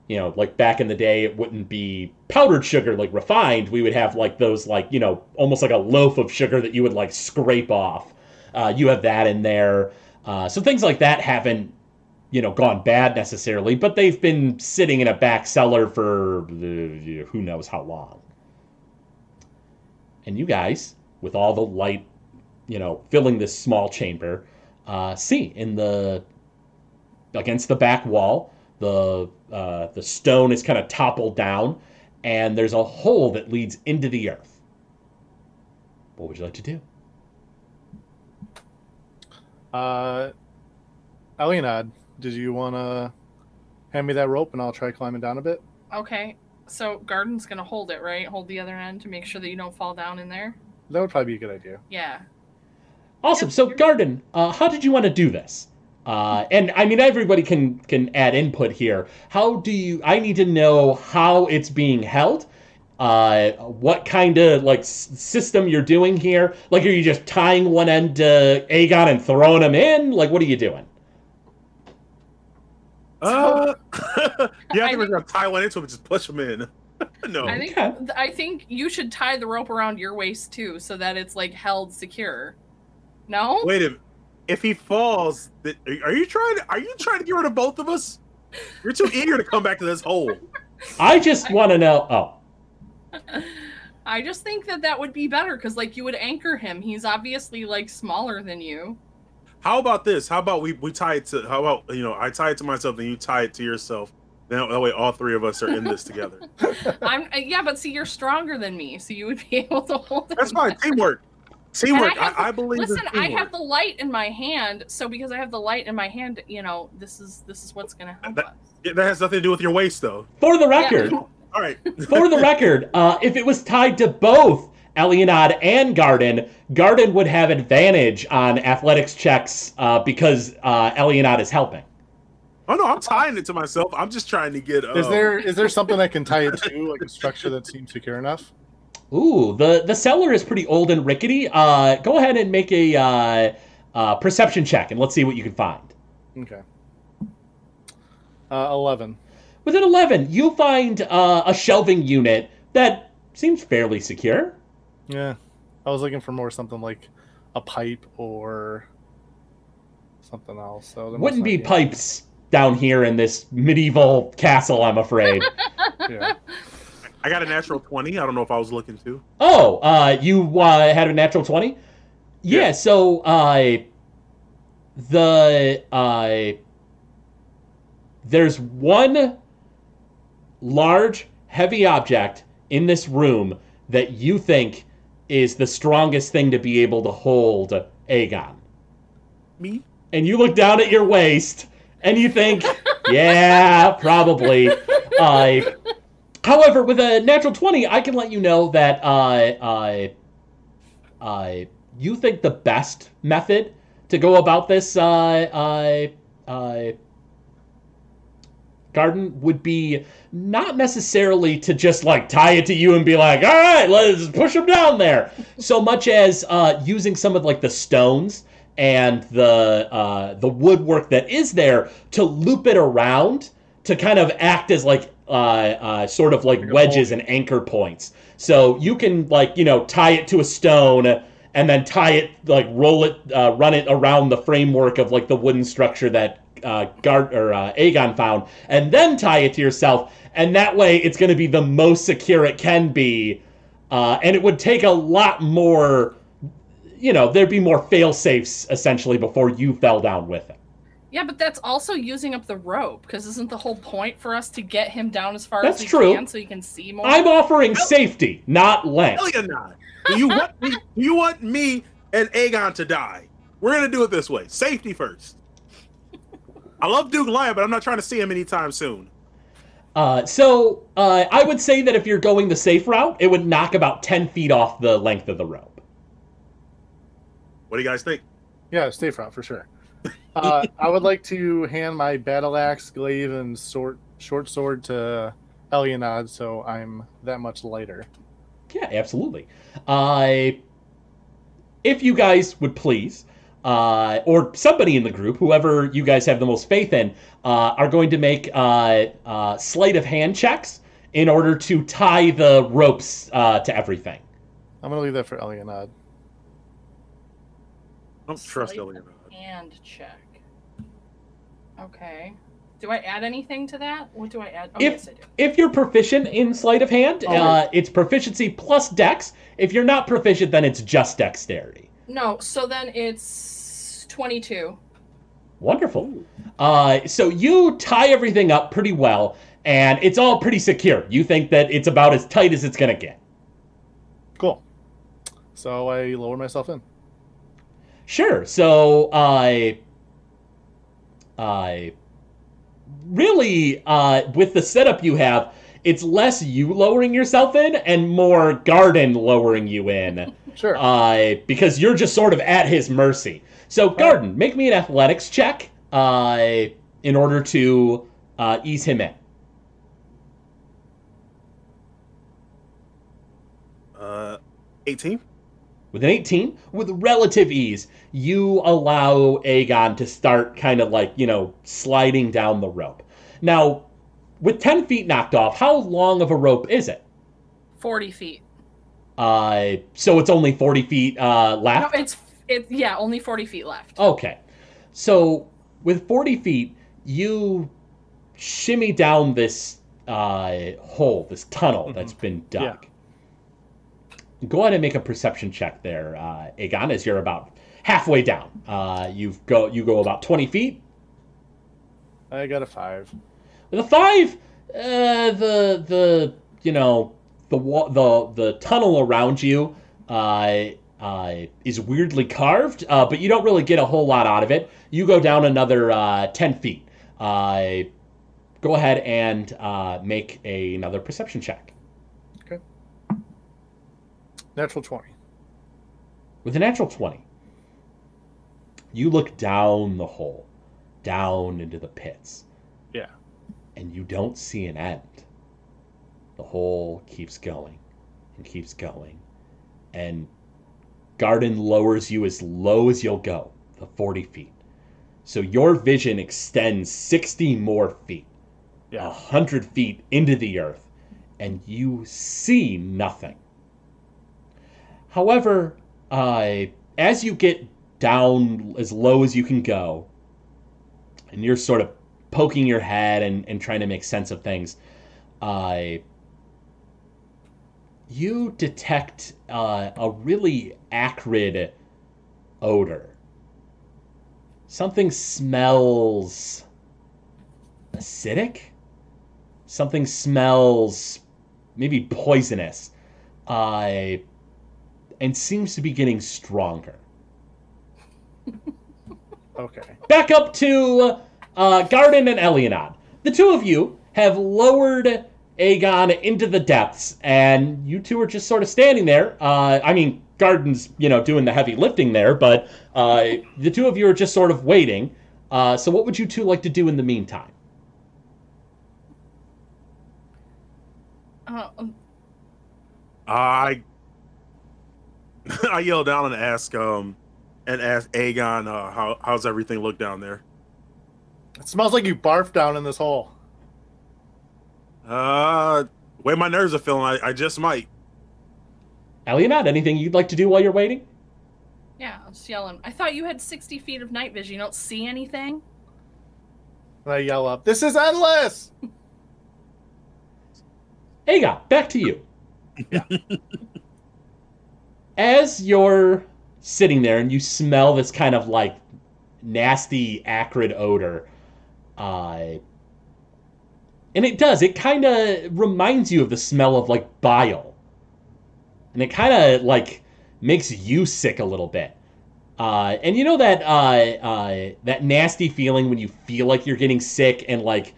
you know, like back in the day, it wouldn't be powdered sugar like refined. We would have like those like you know almost like a loaf of sugar that you would like scrape off. Uh, you have that in there, uh, so things like that haven't you know gone bad necessarily, but they've been sitting in a back cellar for uh, who knows how long. And you guys, with all the light, you know, filling this small chamber, uh, see in the against the back wall the uh, the stone is kind of toppled down, and there's a hole that leads into the earth. What would you like to do?
Uh, Alienad, did you want to hand me that rope and I'll try climbing down a bit?
Okay. So Garden's gonna hold it, right? Hold the other end to make sure that you don't fall down in there.
That would probably be a good idea.
Yeah.
Awesome.
Yep,
So, Garden, uh, how did you want to do this? Uh, and I mean, everybody can can add input here. How do you? I need to know how it's being held. Uh, what kind of like s- system you're doing here? Like, are you just tying one end to Aegon and throwing him in? Like, what are you doing?
Uh, yeah, I
I
think we're gonna tie one into him and just push him in. no,
I think
Okay.
I think you should tie the rope around your waist too, so that it's like held secure. No?
wait a minute. If he falls, th- are you trying to? Are you trying to get rid of both of us? You're too eager to come back to this hole.
I just want to know. Oh,
I just think that that would be better because like you would anchor him. He's obviously like smaller than you.
How about this? How about we we tie it to? How about you know I tie it to myself and you tie it to yourself. Then that way all three of us are in this together.
I'm yeah, but see, you're stronger than me, so you would be able to hold.
That's
him
fine. Teamwork. Teamwork.
I have
I, I believe
Listen, I have the light in my hand, so because I have the light in my hand, you know, this is this is what's gonna help
That-
us.
That has nothing to do with your waist, though.
for the record,
Yeah.
All right.
for the record, uh, if it was tied to both Elianad and Garden, Garden would have advantage on athletics checks uh, because uh, Elianad is helping.
Oh no, I'm tying it to myself. I'm just trying to get. Uh,
Is there is there something I can tie it to, like a structure that seems secure enough?
Ooh, the the cellar is pretty old and rickety. Uh, go ahead and make a uh, uh, perception check, and let's see what you can find.
Okay. Uh, Eleven.
With an eleven, you find uh, a shelving unit that seems fairly secure.
Yeah, I was looking for more something like a pipe or something else. So
Wouldn't be pipes down here in this medieval castle, I'm afraid.
Yeah.
I got a natural twenty. I don't know if I was looking to.
Oh, uh, you uh, had a natural 20? Yeah,
Yeah.
so uh, the uh, there's one large, heavy object in this room that you think is the strongest thing to be able to hold Aegon.
Me?
And you look down at your waist and you think, yeah, probably. Uh, however, with a natural 20, I can let you know that uh, uh, uh, you think the best method to go about this uh, uh, uh, garden would be not necessarily to just like tie it to you and be like, all right, let's push them down there, so much as uh, using some of like the stones and the uh, the woodwork that is there to loop it around to kind of act as like uh, uh, sort of like wedges and anchor points. So you can like you know tie it to a stone and then tie it like roll it uh, run it around the framework of like the wooden structure that uh, Gard or uh, Aegon found, and then tie it to yourself, and that way it's going to be the most secure it can be, uh, and it would take a lot more. You know, there'd be more fail safes essentially before you fell down with it.
Yeah, but that's also using up the rope because isn't the whole point for us to get him down as far
That's
as we
true.
can so you can see more?
I'm offering safety, not length.
Hell yeah, not. Do you want me? Do you want me and Aegon to die? We're gonna do it this way. Safety first. I love Duke Lion, but I'm not trying to see him anytime soon.
Uh, so uh, I would say that if you're going the safe route, it would knock about ten feet off the length of the rope.
What do you guys think?
Yeah, stay front for sure. Uh, I would like to hand my battle axe, glaive, and sword, short sword to Elianad, so I'm that much lighter.
Yeah, absolutely. Uh, if you guys would please uh, or somebody in the group, whoever you guys have the most faith in, uh, are going to make uh, uh, sleight of hand checks in order to tie the ropes uh, to everything.
I'm gonna leave that for Elianad.
I don't trust
Sleight
Elliot.
of hand check. Okay. Do I add anything to that? What do I add? Oh,
If-
yes, I do.
If you're proficient in sleight of hand,
Oh.
uh, it's proficiency plus dex. If you're not proficient, then it's just dexterity.
No, so then it's 22.
Wonderful. Uh, so you tie everything up pretty well, and it's all pretty secure. You think that it's about as tight as it's going to get.
Cool. So I lower myself in.
Sure. So I, I really, uh, with the setup you have, it's less you lowering yourself in and more Garden lowering you in,
Sure.
uh, because you're just sort of at his mercy. So Garden, make me an athletics check, uh, in order to uh, ease him in.
Uh, 18.
With an 18, with relative ease, you allow Aegon to start kind of like, you know, sliding down the rope. Now, with 10 feet knocked off, how long of a rope is it?
40 feet.
Uh, so it's only 40 feet uh,
No,
left?
it's it's yeah, only 40 feet left.
Okay. So with 40 feet, you shimmy down this uh, hole, this tunnel that's been dug. Go ahead and make a perception check there, uh, Aegon, as you're about halfway down. Uh, you go you go about 20 feet.
I got a five.
A five, uh, the the you know the the the tunnel around you uh, uh, is weirdly carved, uh, but you don't really get a whole lot out of it. You go down another uh, ten feet. Uh, go ahead and uh, make a, another perception check.
Natural twenty.
With a natural 20, you look down the hole, down into the pits.
Yeah.
and you don't see an end. The hole keeps going and keeps going, and Garden lowers you as low as you'll go, the 40 feet. So your vision extends 60 more feet, a
Yeah.
100 feet into the earth, and you see nothing. However, uh, as you get down as low as you can go, and you're sort of poking your head and, and trying to make sense of things, uh, you detect uh, a really acrid odor. Something smells acidic. Something smells maybe poisonous, uh, and seems to be getting stronger.
Okay.
Back up to uh, Garden and Elianad. The two of you have lowered Aegon into the depths, and you two are just sort of standing there. Uh, I mean, Garden's, you know, doing the heavy lifting there, but uh, the two of you are just sort of waiting. Uh, so, what would you two like to do in the meantime?
Uh, um,
I I yell down and ask um and ask Aegon uh, how how's everything look down there.
It smells like you barfed down in this hole.
Uh, the way my nerves are feeling, I, I just might.
Elianad, anything you'd like to do while you're waiting?
yeah, I'm just yelling. I thought you had 60 feet of night vision. You don't see anything?
And I yell up, "This is endless!"
Aegon, back to you. As you're sitting there and you smell this kind of like nasty, acrid odor, uh, and it does, it kind of reminds you of the smell of like bile. And it kind of like makes you sick a little bit. Uh, and you know that uh, uh, that nasty feeling when you feel like you're getting sick and like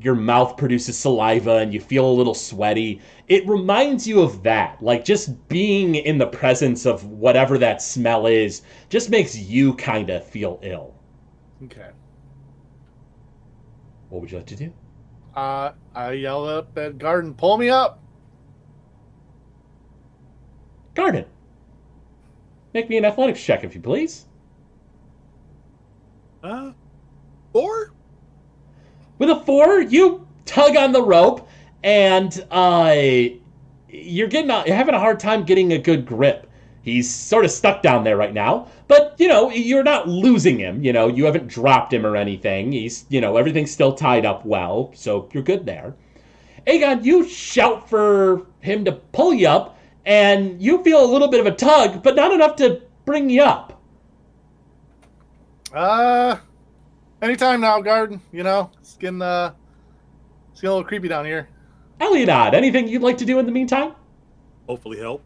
your mouth produces saliva and you feel a little sweaty. It reminds you of that. Like just being in the presence of whatever that smell is just makes you kind of feel ill.
Okay.
What would you like to do?
Uh, I yell up at Garden, "Pull me up!"
Garden. Make me an athletics check if you please.
Uh, four.
With a four, you tug on the rope, and uh, you're getting you're having a hard time getting a good grip. He's sort of stuck down there right now, but you know you're not losing him. You know you haven't dropped him or anything. He's you know everything's still tied up well, so you're good there. Aegon, you shout for him to pull you up, and you feel a little bit of a tug, but not enough to bring you up.
Uh, anytime now, garden. You know, it's getting uh, it's getting a little creepy down here.
Elianad, anything you'd like to do in the meantime?
Hopefully help.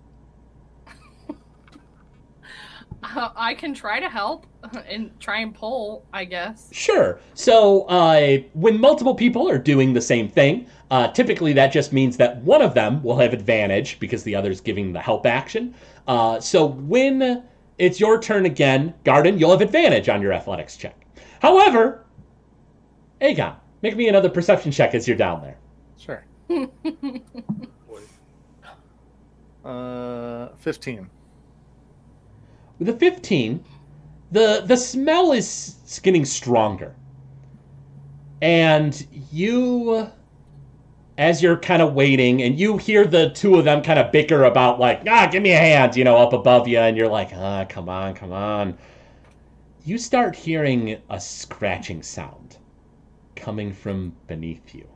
Uh, I can try to help and try and pull, I guess.
Sure. So, uh, when multiple people are doing the same thing, uh, typically that just means that one of them will have advantage because the other's giving the help action. Uh, so, when it's your turn again, Garden, you'll have advantage on your athletics check. However, Aegon, make me another perception check as you're down there.
Sure. Uh, fifteen.
With a 15, the the smell is getting stronger. And you as you're kind of waiting and you hear the two of them kind of bicker about like, "Ah, give me a hand," you know, up above you and you're like, "Ah, come on, come on." You start hearing a scratching sound coming from beneath you.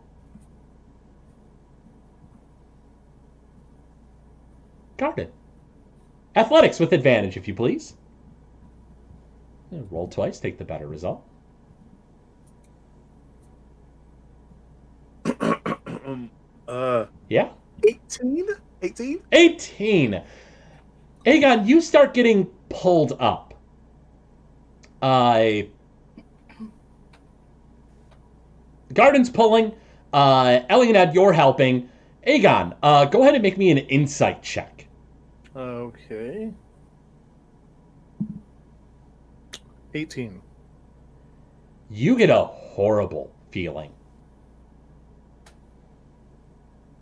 Garden. Athletics with advantage, if you please. Roll twice, take the better result.
um, uh,
Yeah?
18? 18?
18. Aegon, you start getting pulled up. Uh, Garden's pulling. Uh, Elianad, you're helping. Aegon, uh, go ahead and make me an insight check.
Okay. Eighteen.
you get a horrible feeling.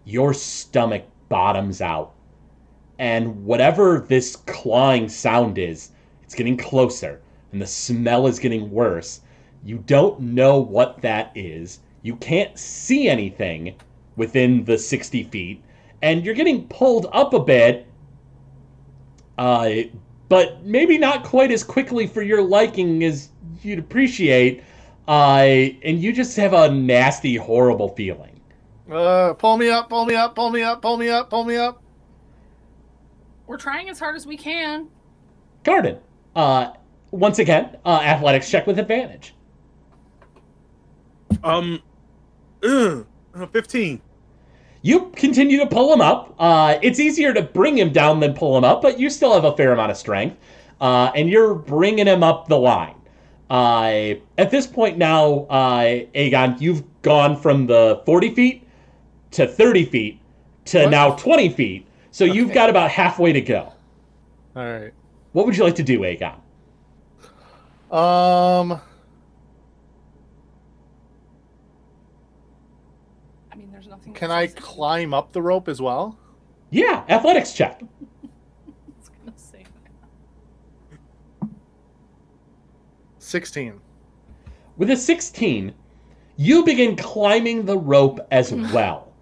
Your stomach bottoms out. And whatever this clawing sound is, it's getting closer, and the smell is getting worse. You don't know what that is. You can't see anything within the 60 feet, and you're getting pulled up a bit, uh, but maybe not quite as quickly for your liking as you'd appreciate. Uh, and you just have a nasty, horrible feeling.
Uh, pull me up, pull me up, pull me up, pull me up, pull me up.
We're trying as hard as we can.
Garden, uh, once again, uh, athletics check with advantage.
Um, ugh, uh, 15.
You continue to pull him up. Uh, it's easier to bring him down than pull him up, but you still have a fair amount of strength. Uh, and you're bringing him up the line. Uh, at this point now, uh, Aegon, you've gone from the 40 feet to 30 feet to
What?
now 20 feet. So you've got about halfway to go.
All right.
What would you like to do, Aegon?
Um,
I mean, there's nothing.
can I climb up the rope as well?
Yeah, athletics check.
It's gonna say.
Sixteen.
With a 16, you begin climbing the rope as well.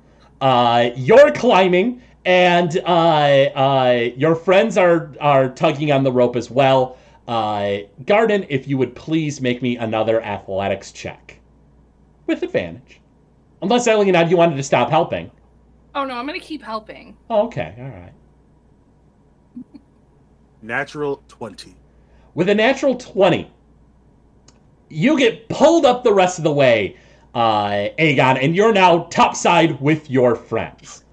Uh, you're climbing, and uh, uh, your friends are, are tugging on the rope as well. Uh, Garden, if you would please make me another athletics check. With advantage. Unless, Elianad, you wanted to stop helping.
Oh no, I'm gonna keep helping.
Oh, okay, all right.
Natural 20.
With a natural 20, you get pulled up the rest of the way, uh, Aegon, and you're now topside with your friends.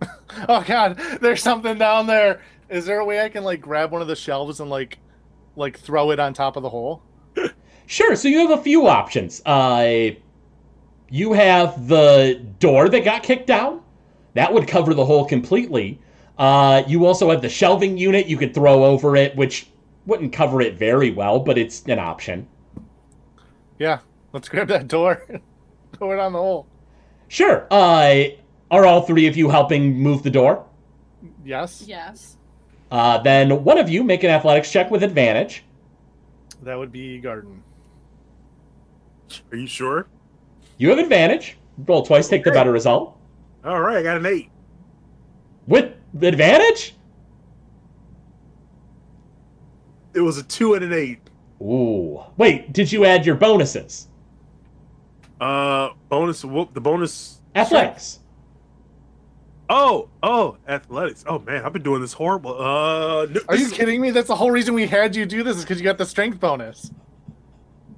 Oh God, there's something down there. Is there a way I can like grab one of the shelves and like, like throw it on top of the hole?
Sure, so you have a few options. Uh, you have the door that got kicked down. That would cover the hole completely. Uh, you also have the shelving unit you could throw over it, which wouldn't cover it very well, but it's an option.
Yeah, let's grab that door, throw it on the hole.
Sure. Uh, are all three of you helping move the door?
Yes.
Yes.
Uh, then one of you make an athletics check with advantage.
That would be garden.
Are you sure?
You have advantage. Roll twice, take the better result.
All right, I got an eight.
With advantage?
It was a two and an eight.
Ooh. Wait, did you add your bonuses?
Uh, bonus. Whoop. The bonus.
Athletics.
Oh, oh, athletics. Oh man, I've been doing this horrible. Uh, no,
Are you
this-
kidding me? That's the whole reason we had you do this is because you got the strength bonus.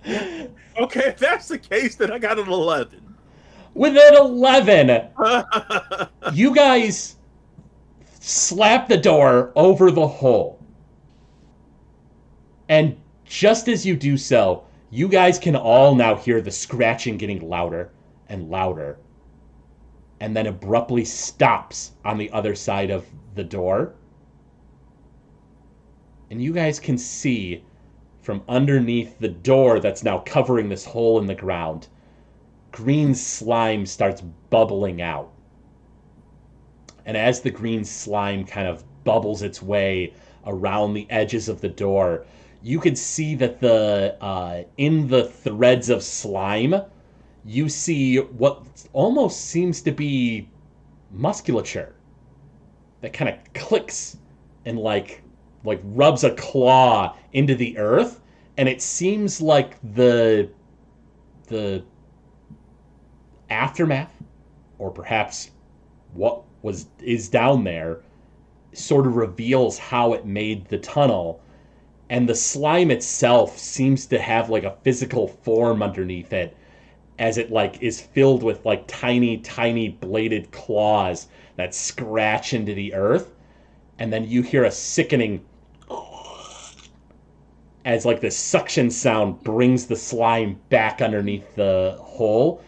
Okay, if that's the case, then I got an eleven.
With an 11, you guys slap the door over the hole. And just as you do so, you guys can all now hear the scratching getting louder and louder. And then abruptly stops on the other side of the door. And you guys can see from underneath the door that's now covering this hole in the ground green slime starts bubbling out. And as the green slime kind of bubbles its way around the edges of the door, you can see that the uh, in the threads of slime, you see what almost seems to be musculature that kind of clicks and like like rubs a claw into the earth, and it seems like the the aftermath or perhaps what was is down there sort of reveals how it made the tunnel and the slime itself seems to have like a physical form underneath it as it like is filled with like tiny tiny bladed claws that scratch into the earth and then you hear a sickening as like the suction sound brings the slime back underneath the hole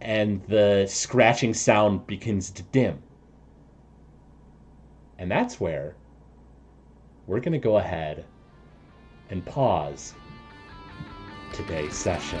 and the scratching sound begins to dim. And that's where we're going to go ahead and pause today's session.